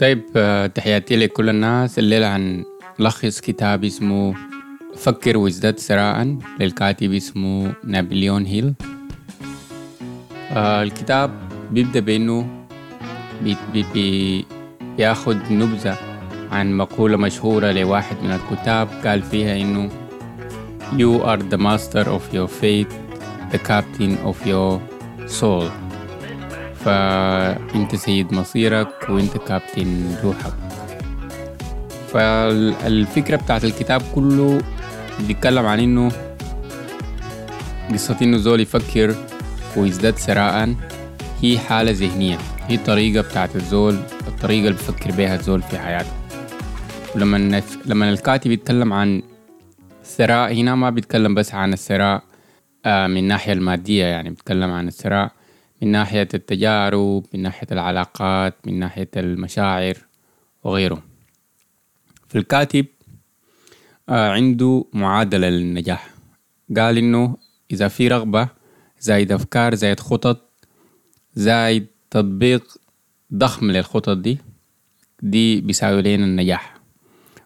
طيب آه، تحياتي لكل الناس. الليلة هنلخص كتاب اسمه فكر وازداد ثراء للكاتب اسمه نابليون هيل. آه الكتاب بيبدأ بأنه بي بي بي بياخد نبذة عن مقولة مشهورة لواحد من الكتاب قال فيها إنه You are the master of your fate, the captain of your soul. فأنت سيد مصيرك وأنت كابتن روحك. فالفكرة بتاعت الكتاب كله بيتكلم عن إنه قصة إنه زول يفكر ويزداد سراء. هي حالة ذهنية. هي طريقة بتاعت الزول الطريقة اللي بفكر بيها الزول في حياته. ولما. لما الكاتب يتكلم عن الثراء هنا ما بيتكلم بس عن الثراء آه، من الناحية المادية يعني بيتكلم عن الثراء. من ناحية التجارب من ناحية العلاقات من ناحية المشاعر وغيره فالكاتب آه، عنده معادلة للنجاح. قال إنه إذا في رغبة زايد أفكار زايد خطط زايد تطبيق ضخم للخطط دي دي بيساوي لنا النجاح.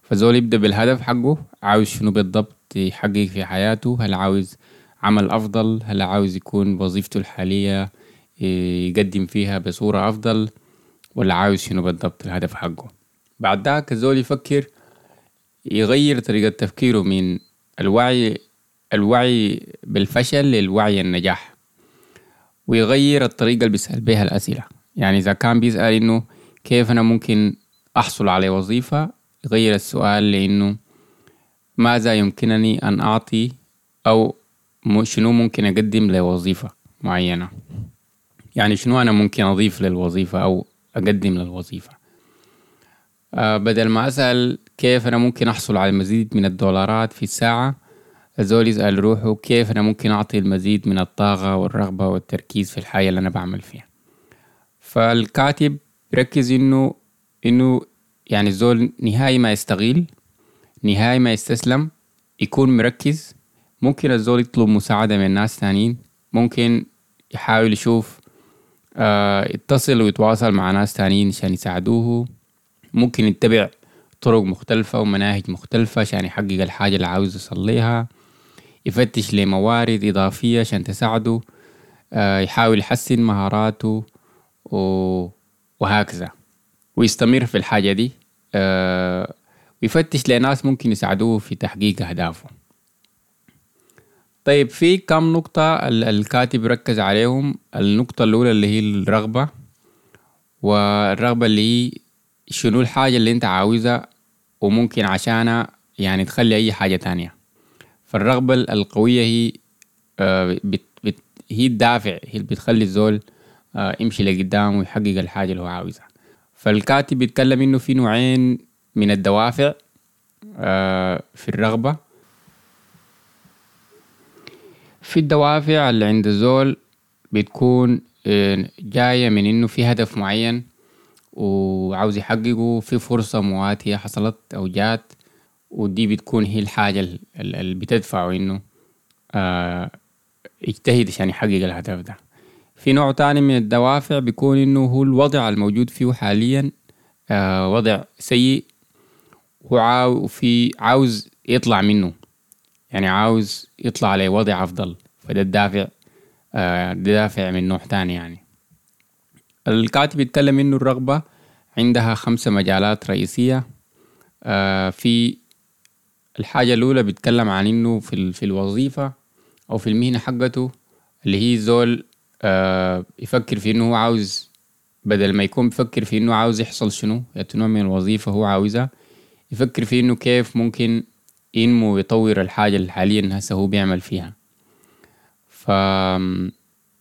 فزول يبدأ بالهدف حقه عاوز شنو بالضبط يحقق في حياته؟ هل عاوز عمل أفضل؟ هل عاوز يكون وظيفته الحالية؟ يقدم فيها بصورة أفضل ولا عاوز شنو بالضبط الهدف حقه؟ بعد ذاك الزول يفكر يغير طريقة تفكيره من الوعي الوعي بالفشل للوعي النجاح ويغير الطريقة اللي بيسأل بيها الأسئلة. يعني إذا كان بيسأل إنه كيف أنا ممكن أحصل على وظيفة يغير السؤال لإنه ماذا يمكنني أن أعطي أو شنو ممكن أقدم لوظيفة معينة. يعني شنو أنا ممكن أضيف للوظيفة أو أقدم للوظيفة؟ آه بدل ما أسأل كيف أنا ممكن أحصل على المزيد من الدولارات في الساعة الزول يسأل روحه كيف أنا ممكن أعطي المزيد من الطاقة والرغبة والتركيز في الحاجة اللي أنا بعمل فيها. فالكاتب يركز إنه إنه يعني الزول نهائي ما يستغيل نهائي ما يستسلم يكون مركز. ممكن الزول يطلب مساعدة من ناس تانيين ممكن يحاول يشوف يتصل ويتواصل مع ناس تانيين عشان يساعدوه. ممكن يتبع طرق مختلفة ومناهج مختلفة عشان يحقق الحاجة اللي عاوز يوصل ليها يفتش لموارد إضافية عشان تساعده. آه يحاول يحسن مهاراته وهكذا. ويستمر في الحاجة دي. آه ويفتش لناس ممكن يساعدوه في تحقيق أهدافه. طيب في كم نقطة الكاتب ركز عليهم؟ النقطة الأولى اللي هي الرغبة والرغبة اللي هي شنو الحاجة اللي أنت عاوزها وممكن عشانها يعني تخلي أي حاجة تانية. فالرغبة القوية هي آه بت بت هي الدافع هي اللي بتخلي الزول آه يمشي لقدام ويحقق الحاجة اللي هو عاوزها. فالكاتب بيتكلم إنه في نوعين من الدوافع آه في الرغبة في الدوافع اللي عند الزول بتكون جاية من إنه في هدف معين وعاوز يحققه في فرصة مواتية حصلت أو جات ودي بتكون هي الحاجة اللي بتدفعه إنه آه يجتهد عشان يحقق الهدف ده. في نوع تاني من الدوافع بيكون إنه هو الوضع الموجود فيه حاليا آه وضع سيء وفي عاوز يطلع منه. يعني عاوز يطلع لوضع أفضل. فده الدافع آه ده دافع من نوع تاني يعني. الكاتب يتكلم إنه الرغبة عندها خمسة مجالات رئيسية. آه في الحاجة الأولى بيتكلم عن إنه في, في الوظيفة أو في المهنة حقته اللي هي زول آه يفكر في إنه هو عاوز بدل ما يكون بيفكر في إنه عاوز يحصل شنو نوع من الوظيفة هو عاوزها يفكر في إنه كيف ممكن ينمو ويطور الحاجة اللي حاليا هسه هو بيعمل فيها. ف...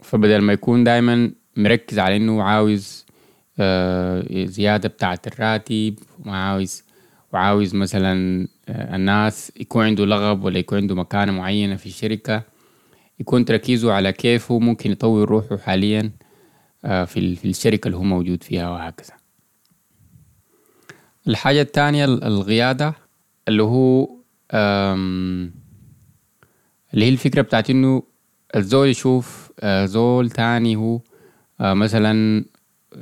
فبدل ما يكون دايما مركز على إنه عاوز آه زيادة بتاعة الراتب وعاوز وعاوز مثلا آه الناس يكون عنده لغب ولا يكون عنده مكانة معينة في الشركة يكون تركيزه على كيف هو ممكن يطور روحه حاليا آه في, الشركة اللي هو موجود فيها وهكذا. الحاجة التانية القيادة اللي هو اللي هي الفكرة بتاعت إنه الزول يشوف زول تاني هو مثلا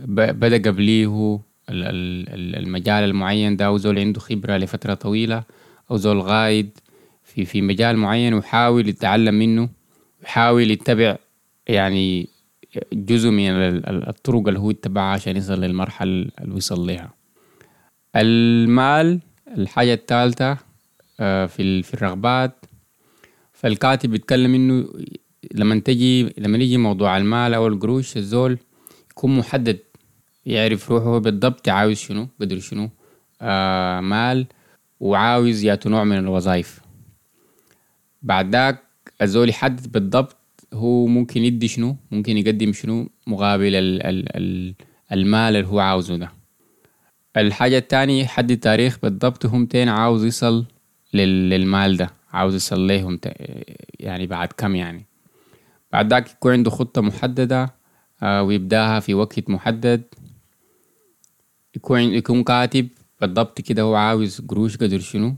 بدأ قبليه المجال المعين ده أو زول عنده خبرة لفترة طويلة أو زول غايد في في مجال معين ويحاول يتعلم منه ويحاول يتبع يعني جزء من الطرق اللي هو اتبعها عشان يصل للمرحلة اللي وصل لها المال الحاجة الثالثة آه، في في الرغبات. فالكاتب بيتكلم إنه لما تجي لما يجي موضوع المال أو القروش الزول يكون محدد يعرف روحه بالضبط عاوز شنو قدر شنو آه مال وعاوز ياتو نوع من الوظائف. بعد ذاك الزول يحدد بالضبط هو ممكن يدي شنو ممكن يقدم شنو مقابل ال ال ال المال اللي هو عاوزه ده. الحاجة التانية يحدد تاريخ بالضبط هم تين عاوز يصل للمال ده. عاوز يصل ليهم يعني بعد كم يعني. بعد ذاك يكون عنده خطة محددة آه ويبدأها في وقت محدد. يكون يكون كاتب بالضبط كده هو عاوز قروش قدر شنو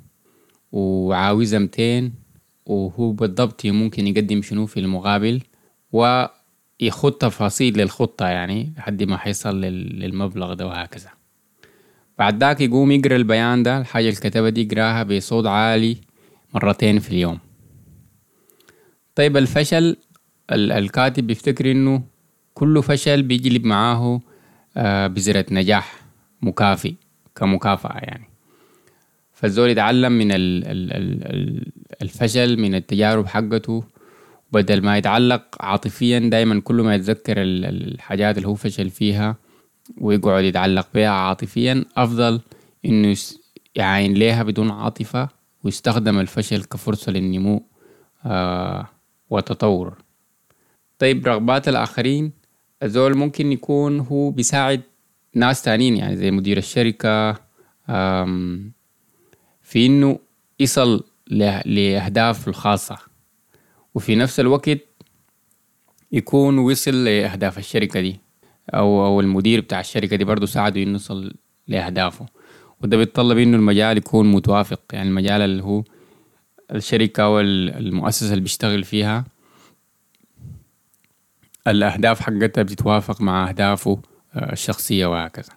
وعاوزها متين وهو بالضبط ممكن يقدم شنو في المقابل ويخط تفاصيل للخطة يعني لحد ما حيصل للمبلغ ده وهكذا. بعد ذاك يقوم يقرأ البيان ده الحاجة اللي كتبها دي يقراها بصوت عالي مرتين في اليوم. طيب الفشل الكاتب بيفتكر إنه كل فشل بيجلب معاه آه، بذرة نجاح مكافئ كمكافأة يعني. فالزول يتعلم من الفشل من التجارب حقته بدل ما يتعلق عاطفيا دايما كل ما يتذكر الحاجات اللي هو فشل فيها ويقعد يتعلق بها عاطفيا. أفضل إنه يعاين ليها بدون عاطفة ويستخدم الفشل كفرصة للنمو آه وتطور. طيب رغبات الآخرين الزول ممكن يكون هو بيساعد ناس تانيين يعني زي مدير الشركة في إنه يصل لأهداف الخاصة. وفي نفس الوقت يكون وصل لأهداف الشركة دي. أو أو المدير بتاع الشركة دي برضه ساعده إنه يصل لأهدافه. وده بيتطلب إنه المجال يكون متوافق. يعني المجال اللي هو الشركة والمؤسسة اللي بيشتغل فيها الأهداف حقتها بتتوافق مع أهدافه آه، الشخصية وهكذا.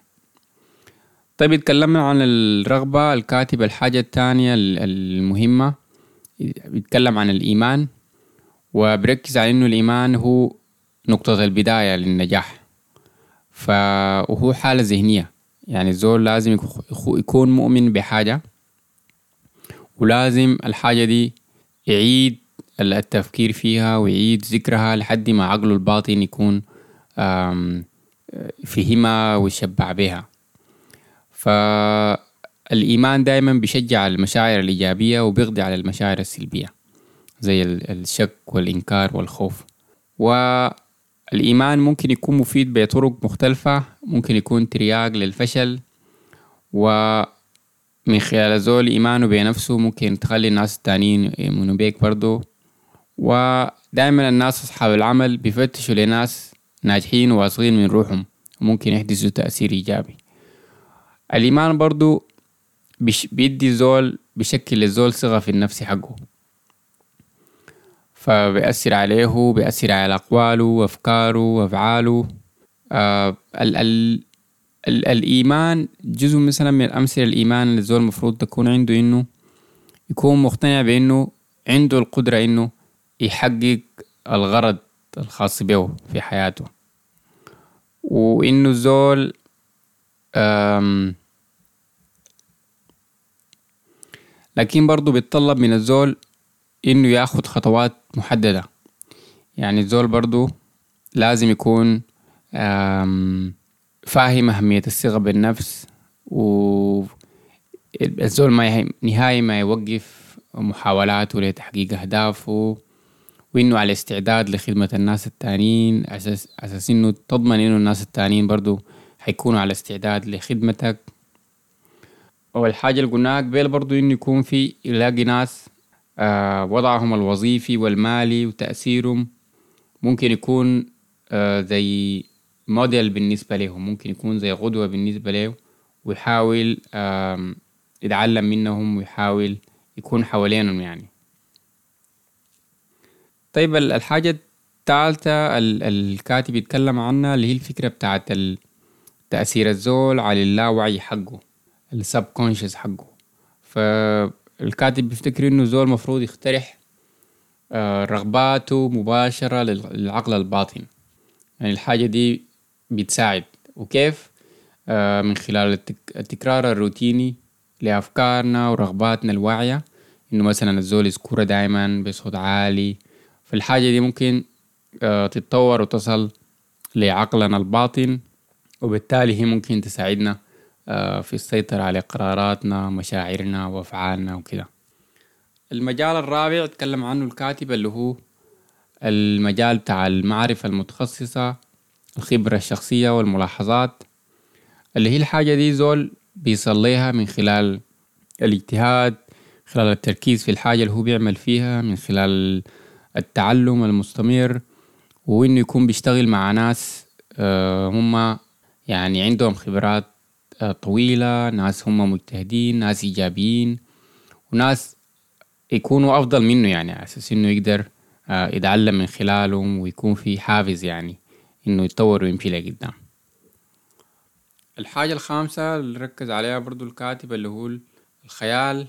طيب اتكلمنا عن الرغبة الكاتب الحاجة الثانية المهمة بيتكلم عن الإيمان. وبركز على إنه الإيمان هو نقطة البداية للنجاح. ف... وهو حالة ذهنية. يعني الزول لازم يكون مؤمن بحاجة ولازم الحاجة دي يعيد التفكير فيها ويعيد ذكرها لحد ما عقله الباطن يكون فهمها ويشبع بها. فالإيمان دائما بيشجع المشاعر الإيجابية وبيقضي على المشاعر السلبية زي الشك والإنكار والخوف. والإيمان ممكن يكون مفيد بطرق مختلفة ممكن يكون ترياق للفشل ومن خلال زول إيمانه بنفسه ممكن تخلي الناس التانيين يؤمنوا بيك برضو. ودائما الناس أصحاب العمل بيفتشوا لناس ناجحين واصلين من روحهم وممكن يحدثوا تأثير إيجابي. الإيمان برضو بيدي زول بشكل الزول ثقة في النفس حقه. فبيأثر عليه بيأثر على أقواله وأفكاره وأفعاله. آه ال ال ال الإيمان جزء مثلا من الأمثلة الإيمان اللي الزول المفروض تكون عنده إنه يكون مقتنع بإنه عنده القدرة إنه يحقق الغرض الخاص به في حياته. وإنه الزول لكن برضو بيتطلب من الزول إنه ياخد خطوات محددة. يعني الزول برضو لازم يكون فاهم أهمية الثقة بالنفس و الزول ما نهاية ما يوقف محاولاته لتحقيق أهدافه وإنه على استعداد لخدمة الناس التانيين أساس, أساس إنه تضمن إنه الناس التانيين برضو حيكونوا على استعداد لخدمتك. والحاجة اللي قلناها قبل برضو إنه يكون في يلاقي ناس وضعهم الوظيفي والمالي وتأثيرهم ممكن يكون آه زي موديل بالنسبة لهم ممكن يكون زي غدوة بالنسبة له ويحاول آه يتعلم منهم ويحاول يكون حوالينهم يعني. طيب الحاجة الثالثة الكاتب يتكلم عنها اللي هي الفكرة بتاعت تأثير الزول على اللاوعي حقه السب كونشس حقه. فالكاتب بيفتكر إنه الزول مفروض يقترح آه، رغباته مباشرة للعقل الباطن. يعني الحاجة دي بتساعد. وكيف؟ آه، من خلال التكرار الروتيني لأفكارنا ورغباتنا الواعية. إنه مثلا الزول يذكرها دايما بصوت عالي. فالحاجة دي ممكن آه، تتطور وتصل لعقلنا الباطن وبالتالي هي ممكن تساعدنا في السيطرة على قراراتنا مشاعرنا وأفعالنا وكده المجال الرابع أتكلم عنه الكاتب اللي هو المجال بتاع المعرفة المتخصصة الخبرة الشخصية والملاحظات. اللي هي الحاجة دي زول بيصليها من خلال الاجتهاد خلال التركيز في الحاجة اللي هو بيعمل فيها من خلال التعلم المستمر وإنه يكون بيشتغل مع ناس آه، هم يعني عندهم خبرات آه، طويلة ناس هم مجتهدين ناس إيجابيين وناس يكونوا أفضل منه يعني على أساس إنه يقدر آه، يتعلم من خلالهم ويكون في حافز يعني إنه يتطور ويمشي لقدام. الحاجة الخامسة اللي ركز عليها برضو الكاتب اللي هو الخيال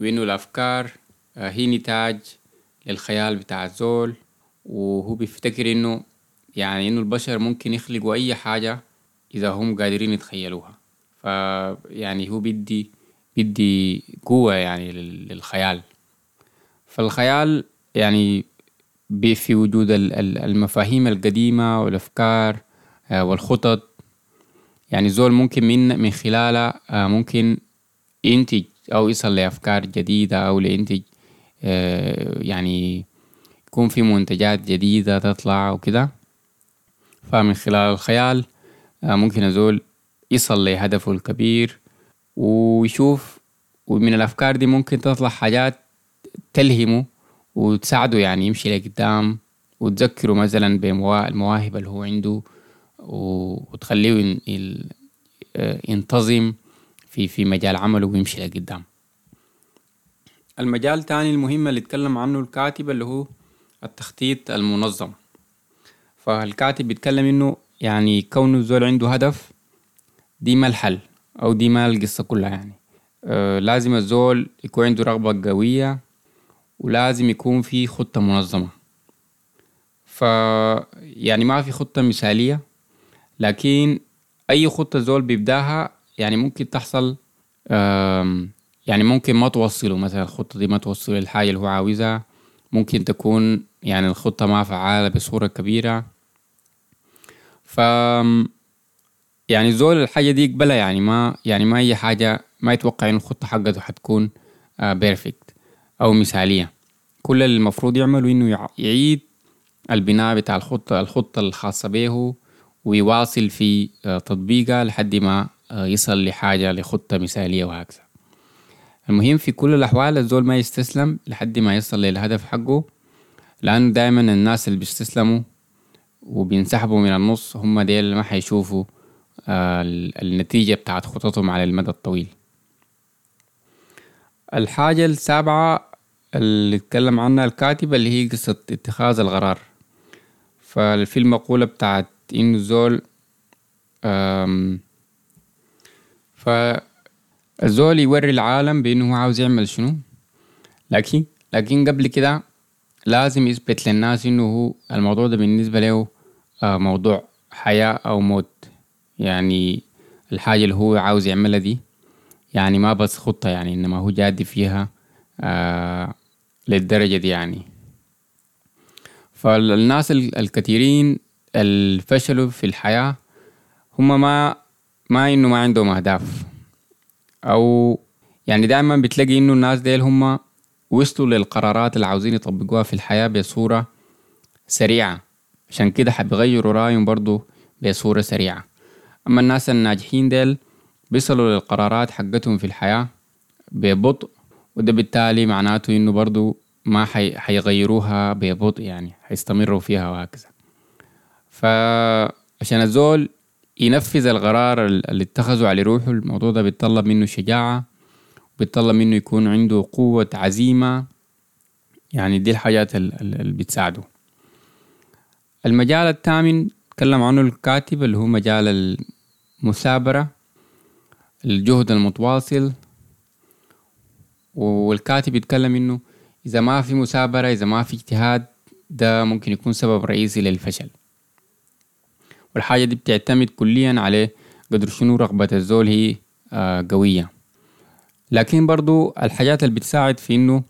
وإنه الأفكار آه، هي نتاج للخيال بتاع الزول وهو بيفتكر إنه يعني إنه البشر ممكن يخلقوا أي حاجة إذا هم قادرين يتخيلوها. فيعني هو بدي بدي قوة يعني للخيال. فالخيال يعني في وجود المفاهيم القديمة والأفكار آه، والخطط. يعني زول ممكن من من خلالها آه، ممكن ينتج أو يصل لأفكار جديدة أو لينتج آه، يعني يكون في منتجات جديدة تطلع وكده فمن خلال الخيال ممكن الزول يصل لهدفه الكبير ويشوف ومن الأفكار دي ممكن تطلع حاجات تلهمه وتساعده يعني يمشي لقدام وتذكره مثلا بالمواهب اللي هو عنده وتخليه آه، ينتظم في في مجال عمله ويمشي لقدام. المجال الثاني المهم اللي اتكلم عنه الكاتب اللي هو التخطيط المنظم. فالكاتب بيتكلم إنه يعني كون الزول عنده هدف دي ما الحل أو دي ما القصة كلها يعني. آه لازم الزول يكون عنده رغبة قوية ولازم يكون في خطة منظمة. ف يعني ما في خطة مثالية لكن أي خطة زول بيبدأها يعني ممكن تحصل يعني ممكن ما توصله. مثلا الخطة دي ما توصل للحاجة اللي هو عاوزها ممكن تكون يعني الخطة ما فعالة بصورة كبيرة. ف يعني زول الحاجة دي يقبلها يعني ما يعني ما أي حاجة ما يتوقع إن الخطة حقته حتكون بيرفكت آه، أو مثالية. كل اللي المفروض يعمله إنه يعيد البناء بتاع الخطة الخطة الخاصة به ويواصل في آه، تطبيقها لحد ما آه، يصل لحاجة لخطة مثالية وهكذا. المهم في كل الأحوال الزول ما يستسلم لحد ما يصل للهدف حقه لأنه دايما الناس اللي بيستسلموا وبينسحبوا من النص هم ديل ما حيشوفوا النتيجة بتاعت خططهم على المدى الطويل. الحاجة السابعة اللي اتكلم عنها الكاتب اللي هي قصة اتخاذ القرار. ففي المقولة بتاعت إنه الزول فالزول يوري العالم بإنه هو عاوز يعمل شنو. لكن لكن قبل كده لازم يثبت للناس إنه هو الموضوع ده بالنسبة له آه، موضوع حياة أو موت. يعني الحاجة اللي هو عاوز يعملها دي يعني ما بس خطة يعني إنما هو جادي فيها آه للدرجة دي يعني. فالناس الكثيرين الفشلوا في الحياة هم ما ما إنه ما عندهم أهداف. أو يعني دائما بتلاقي إنه الناس ديل هم وصلوا للقرارات اللي عاوزين يطبقوها في الحياة بصورة سريعة. عشان كده حبيغيروا رأيهم برضو بصورة سريعة. أما الناس الناجحين ديل بيصلوا للقرارات حقتهم في الحياة ببطء وده بالتالي معناته إنه برضو ما حي... حيغيروها ببطء يعني حيستمروا فيها وهكذا. فعشان الزول ينفذ القرار اللي اتخذه على روحه الموضوع ده بيتطلب منه شجاعة بيتطلب منه يكون عنده قوة عزيمة. يعني دي الحاجات اللي بتساعده. المجال الثامن تكلم عنه الكاتب اللي هو مجال مثابرة الجهد المتواصل والكاتب يتكلم إنه إذا ما في مثابرة إذا ما في اجتهاد ده ممكن يكون سبب رئيسي للفشل. والحاجة دي بتعتمد كليا على قدر شنو رغبة الزول هي آه قوية. لكن برضو الحاجات اللي بتساعد في إنه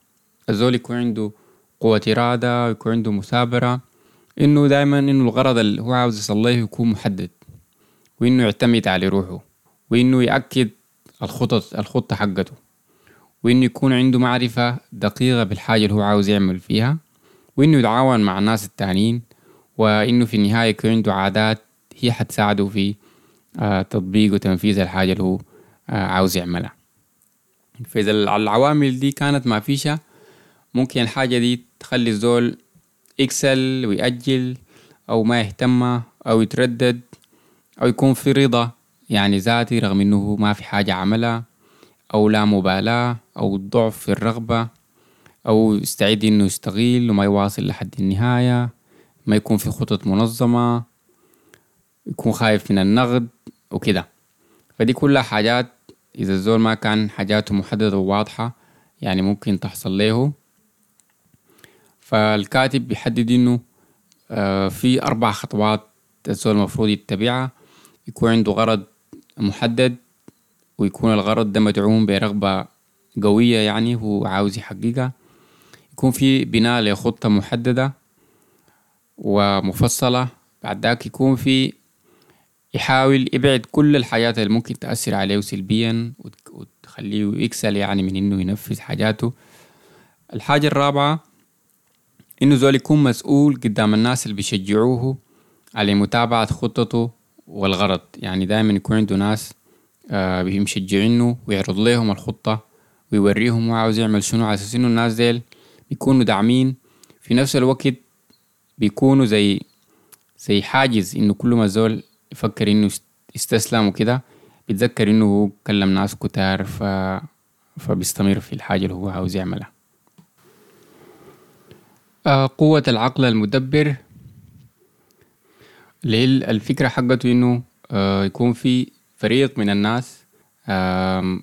الزول يكون عنده قوة إرادة ويكون عنده مثابرة إنه دايما إنه الغرض اللي هو عاوز يصليه يكون محدد. وإنه يعتمد على روحه وإنه يأكد الخطط الخطة حقته وإنه يكون عنده معرفة دقيقة بالحاجة اللي هو عاوز يعمل فيها وإنه يتعاون مع الناس التانيين وإنه في النهاية يكون عنده عادات هي حتساعده في آه تطبيق وتنفيذ الحاجة اللي هو آه عاوز يعملها. فإذا العوامل دي كانت ما فيشها ممكن الحاجة دي تخلي الزول يكسل ويأجل أو ما يهتم أو يتردد أو يكون في رضا يعني ذاتي رغم إنه ما في حاجة عملها أو لا مبالاة أو ضعف في الرغبة أو يستعد إنه يستغيل وما يواصل لحد النهاية ما يكون في خطط منظمة يكون خايف من النقد وكده. فدي كلها حاجات إذا الزول ما كان حاجاته محددة وواضحة يعني ممكن تحصل له. فالكاتب بيحدد إنه آه في أربع خطوات الزول المفروض يتبعها. يكون عنده غرض محدد ويكون الغرض ده مدعوم برغبة قوية يعني هو عاوز يحققها. يكون في بناء لخطة محددة ومفصلة. بعد ذاك يكون في يحاول يبعد كل الحاجات اللي ممكن تأثر عليه سلبيا وتخليه يكسل يعني من إنه ينفذ حاجاته. الحاجة الرابعة إنه زول يكون مسؤول قدام الناس اللي بيشجعوه على متابعة خطته والغرض. يعني دايما يكون عنده ناس آه مشجعينه ويعرض لهم الخطة ويوريهم هو عاوز يعمل شنو. على أساس إنه الناس ديل بيكونوا داعمين. في نفس الوقت بيكونوا زي زي حاجز إنه كل ما الزول يفكر إنه يستسلم وكده بيتذكر إنه هو كلم ناس كتار ف... فبيستمر في الحاجة اللي هو عاوز يعملها. آه قوة العقل المدبر اللي هي الفكرة حقته إنه آه يكون في فريق من الناس آه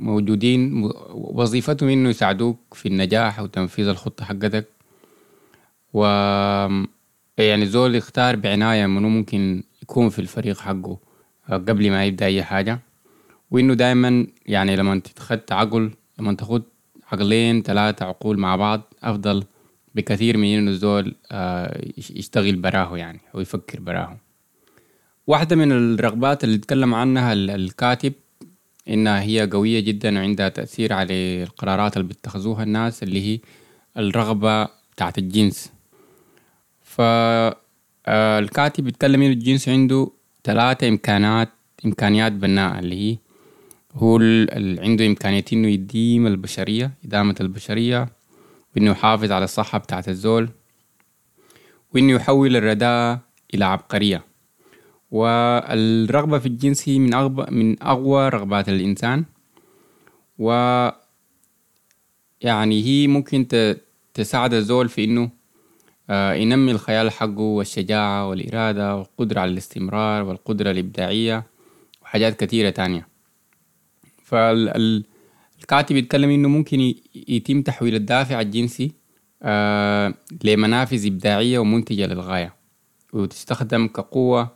موجودين وظيفتهم إنه يساعدوك في النجاح وتنفيذ الخطة حقتك. و يعني زول يختار بعناية منو ممكن يكون في الفريق حقه قبل ما يبدأ أي حاجة. وإنه دايما يعني لما تتخذ عقل لما تاخد عقلين ثلاثة عقول مع بعض أفضل بكثير من إنه الزول يشتغل براه يعني أو يفكر براه واحدة من الرغبات اللي اتكلم عنها الكاتب إنها هي قوية جدا وعندها تأثير على القرارات اللي بيتخذوها الناس اللي هي الرغبة بتاعت الجنس. فالكاتب بيتكلم إنه الجنس عنده ثلاثة إمكانات إمكانيات بناءة اللي هي هو عنده إمكانية إنه يديم البشرية إدامة البشرية وإنه يحافظ على الصحة بتاعت الزول وإنه يحول الرداء إلى عبقرية. والرغبة في الجنس هي من أغبى من أقوى رغبات الإنسان. و يعني هي ممكن تساعد الزول في إنه ينمي الخيال حقه والشجاعة والإرادة والقدرة على الاستمرار والقدرة الإبداعية وحاجات كتيرة تانية. فالكاتب يتكلم إنه ممكن يتم تحويل الدافع الجنسي آه لمنافذ إبداعية ومنتجة للغاية وتستخدم كقوة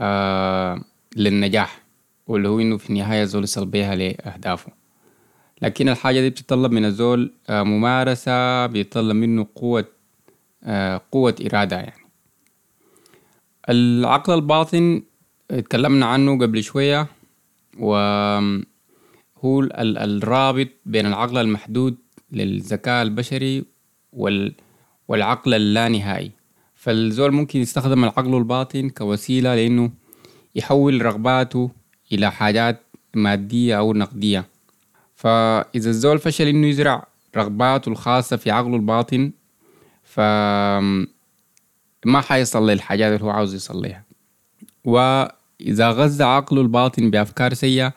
آه للنجاح واللي هو إنه في النهاية الزول يصل بيها لأهدافه. لكن الحاجة دي بتتطلب من الزول آه ممارسة بيتطلب منه قوة آه قوة إرادة يعني. العقل الباطن اتكلمنا عنه قبل وهو الرابط بين العقل المحدود للذكاء البشري وال والعقل اللانهائي. فالزول ممكن يستخدم العقل الباطن كوسيلة لأنه يحول رغباته إلى حاجات مادية أو نقدية. فإذا الزول فشل إنه يزرع رغباته الخاصة في عقله الباطن ف ما حيصل للحاجات اللي هو عاوز يصليها. وإذا غذى عقله الباطن بأفكار سيئة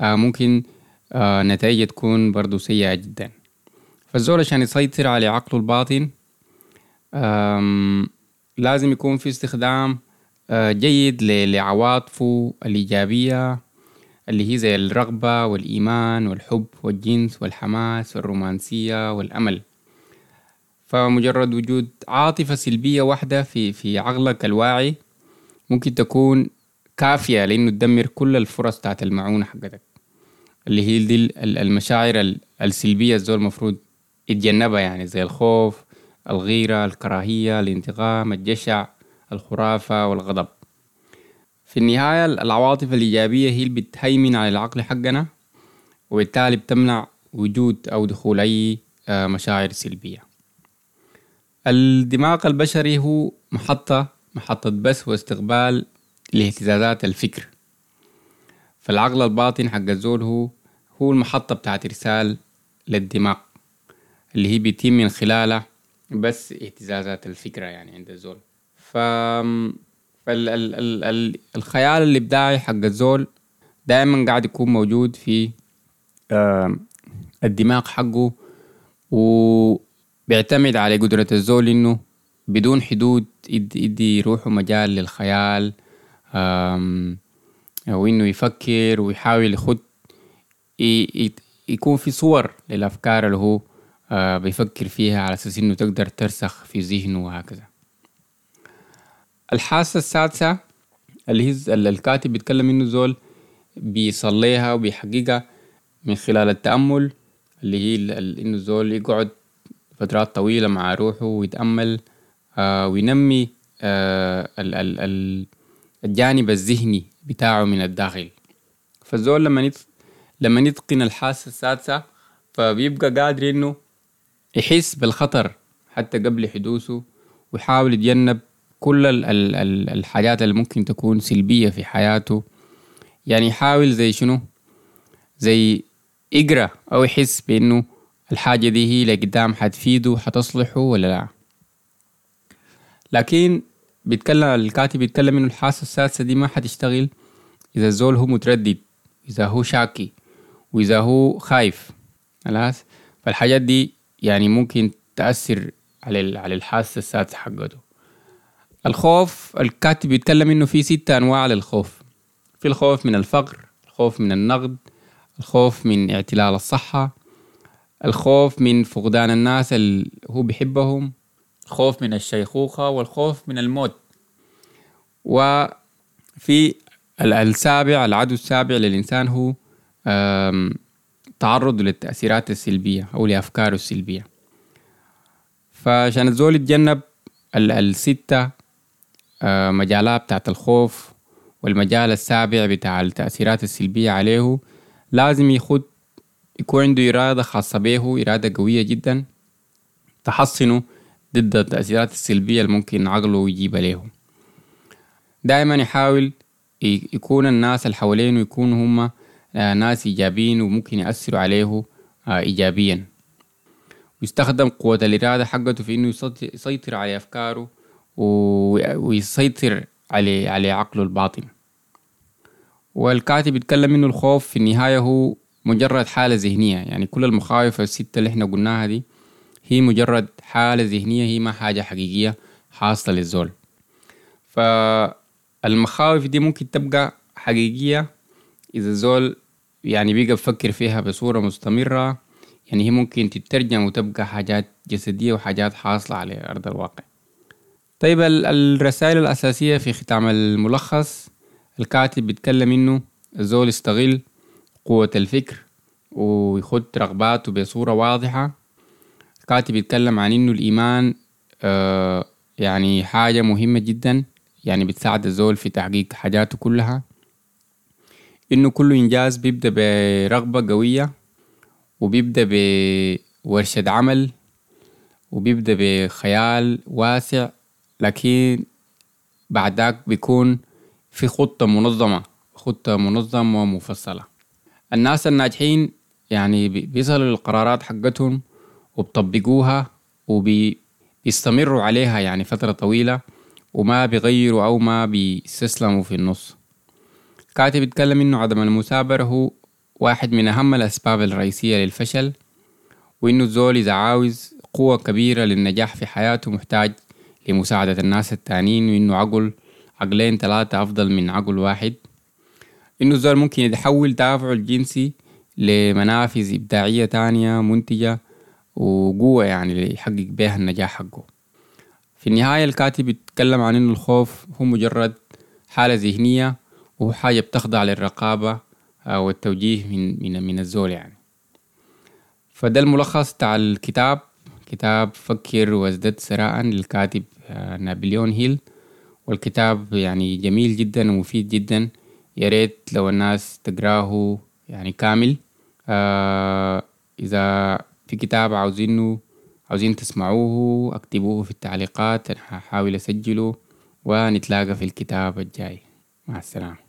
ممكن نتائجه تكون برضو سيئة جدا. فالزول عشان يسيطر على عقله الباطن لازم يكون في استخدام آه، جيد لعواطفه الإيجابية اللي هي زي الرغبة والإيمان والحب والجنس والحماس والرومانسية والأمل. فمجرد وجود عاطفة سلبية واحدة في في عقلك الواعي ممكن تكون كافية لأنه تدمر كل الفرص بتاعت المعونة حقتك. اللي هي دي المشاعر السلبية الزول المفروض يتجنبها يعني زي الخوف الغيرة الكراهية الانتقام الجشع الخرافة والغضب. في النهاية العواطف الإيجابية هي اللي بتهيمن على العقل حقنا وبالتالي بتمنع وجود أو دخول أي آه، مشاعر سلبية. الدماغ البشري هو محطة محطة بث واستقبال لاهتزازات الفكر. فالعقل الباطن حق الزول هو هو المحطة بتاعت إرسال للدماغ اللي هي بيتم من خلالها بس اهتزازات الفكرة يعني عند الزول. ف فال ال ال ال الخيال الإبداعي حق الزول دائما قاعد يكون موجود في الدماغ حقه وبيعتمد على قدرة الزول إنه بدون حدود يدي, يدي روحه مجال للخيال أو إنه يفكر ويحاول يخد يكون في صور للأفكار اللي هو آه بيفكر فيها على أساس إنه تقدر ترسخ في ذهنه وهكذا. الحاسة السادسة اللي الكاتب بيتكلم إنه زول بيصليها وبيحققها من خلال التأمل اللي هي إنه الزول يقعد فترات طويلة مع روحه ويتأمل آه وينمي آه ال ال ال الجانب الذهني بتاعه من الداخل. فالزول لما نت... لما يتقن الحاسة السادسة فبيبقى قادر إنه يحس بالخطر حتى قبل حدوثه ويحاول يتجنب كل ال ال ال الحاجات اللي ممكن تكون سلبية في حياته. يعني يحاول زي شنو؟ زي يقرأ أو يحس بأنه الحاجة دي هي لقدام حتفيده حتصلحه ولا لا. لكن بيتكلم الكاتب بيتكلم إنه الحاسة السادسة دي ما حتشتغل إذا الزول هو متردد إذا هو شاكي وإذا هو خايف خلاص؟ فالحاجات دي يعني ممكن تأثر على على الحاسة السادسة حقته. الخوف الكاتب بيتكلم إنه في ستة أنواع للخوف. في الخوف من الفقر الخوف من النقد الخوف من اعتلال الصحة الخوف من فقدان الناس اللي هو بيحبهم الخوف من الشيخوخة والخوف من الموت. وفي السابع العدو السابع للإنسان هو تعرض للتأثيرات السلبية أو لأفكاره السلبية. فعشان الزول يتجنب الستة مجالات بتاعت الخوف والمجال السابع بتاع التأثيرات السلبية عليه لازم يخد يكون عنده إرادة خاصة به إرادة قوية جدا تحصنه ضد التأثيرات السلبية اللي ممكن عقله يجيب له دائما يحاول يكون الناس اللي حوالينه يكونوا هم آه، ناس إيجابيين وممكن يأثروا عليه آه، إيجابيا. ويستخدم قوة الإرادة حقته في إنه يسيطر على أفكاره ويسيطر على على عقله الباطن. والكاتب يتكلم إنه الخوف في النهاية هو مجرد حالة ذهنية. يعني كل المخاوف الستة اللي إحنا قلناها دي هي مجرد حالة ذهنية هي ما حاجة حقيقية حاصلة للزول. فالمخاوف دي ممكن تبقى حقيقية إذا الزول يعني بيقى بفكر فيها بصورة مستمرة. يعني هي ممكن تترجم وتبقى حاجات جسدية وحاجات حاصلة على أرض الواقع. طيب الرسائل الأساسية في ختام الملخص الكاتب بيتكلم إنه الزول يستغل قوة الفكر ويخد رغباته بصورة واضحة. الكاتب يتكلم عن إنه الإيمان آه يعني حاجة مهمة جدا يعني بتساعد الزول في تحقيق حاجاته كلها. إنه كل إنجاز بيبدأ برغبة قوية وبيبدأ بورشة عمل وبيبدأ بخيال واسع. لكن بعد ذاك بيكون في خطة منظمة خطة منظمة ومفصلة. الناس الناجحين يعني بيصلوا للقرارات حقتهم وبطبقوها وبيستمروا عليها يعني فترة طويلة وما بيغيروا أو ما بيستسلموا في النص. كاتب يتكلم إنه عدم المثابرة هو واحد من أهم الأسباب الرئيسية للفشل وإنه الزول إذا عاوز قوة كبيرة للنجاح في حياته محتاج لمساعدة الناس التانيين وإنه عقل عقلين تلاتة أفضل من عقل واحد. إنه الزول ممكن يحول تافعه الجنسي لمنافذ إبداعية تانية منتجة وقوة يعني ليحقق بيها النجاح حقه. في النهاية الكاتب يتكلم عن إنه الخوف هو مجرد حالة ذهنية وهو حاجة بتخضع للرقابة والتوجيه من من من الزول يعني. فده الملخص بتاع الكتاب. كتاب فكر وازدد ثراء للكاتب نابليون هيل. والكتاب يعني جميل جدا ومفيد جدا. يا ريت لو الناس تقراه يعني كامل. آه إذا في كتاب عاوزينه عاوزين تسمعوه اكتبوه في التعليقات هحاول أسجله ونتلاقى في الكتاب الجاي. مع السلامة.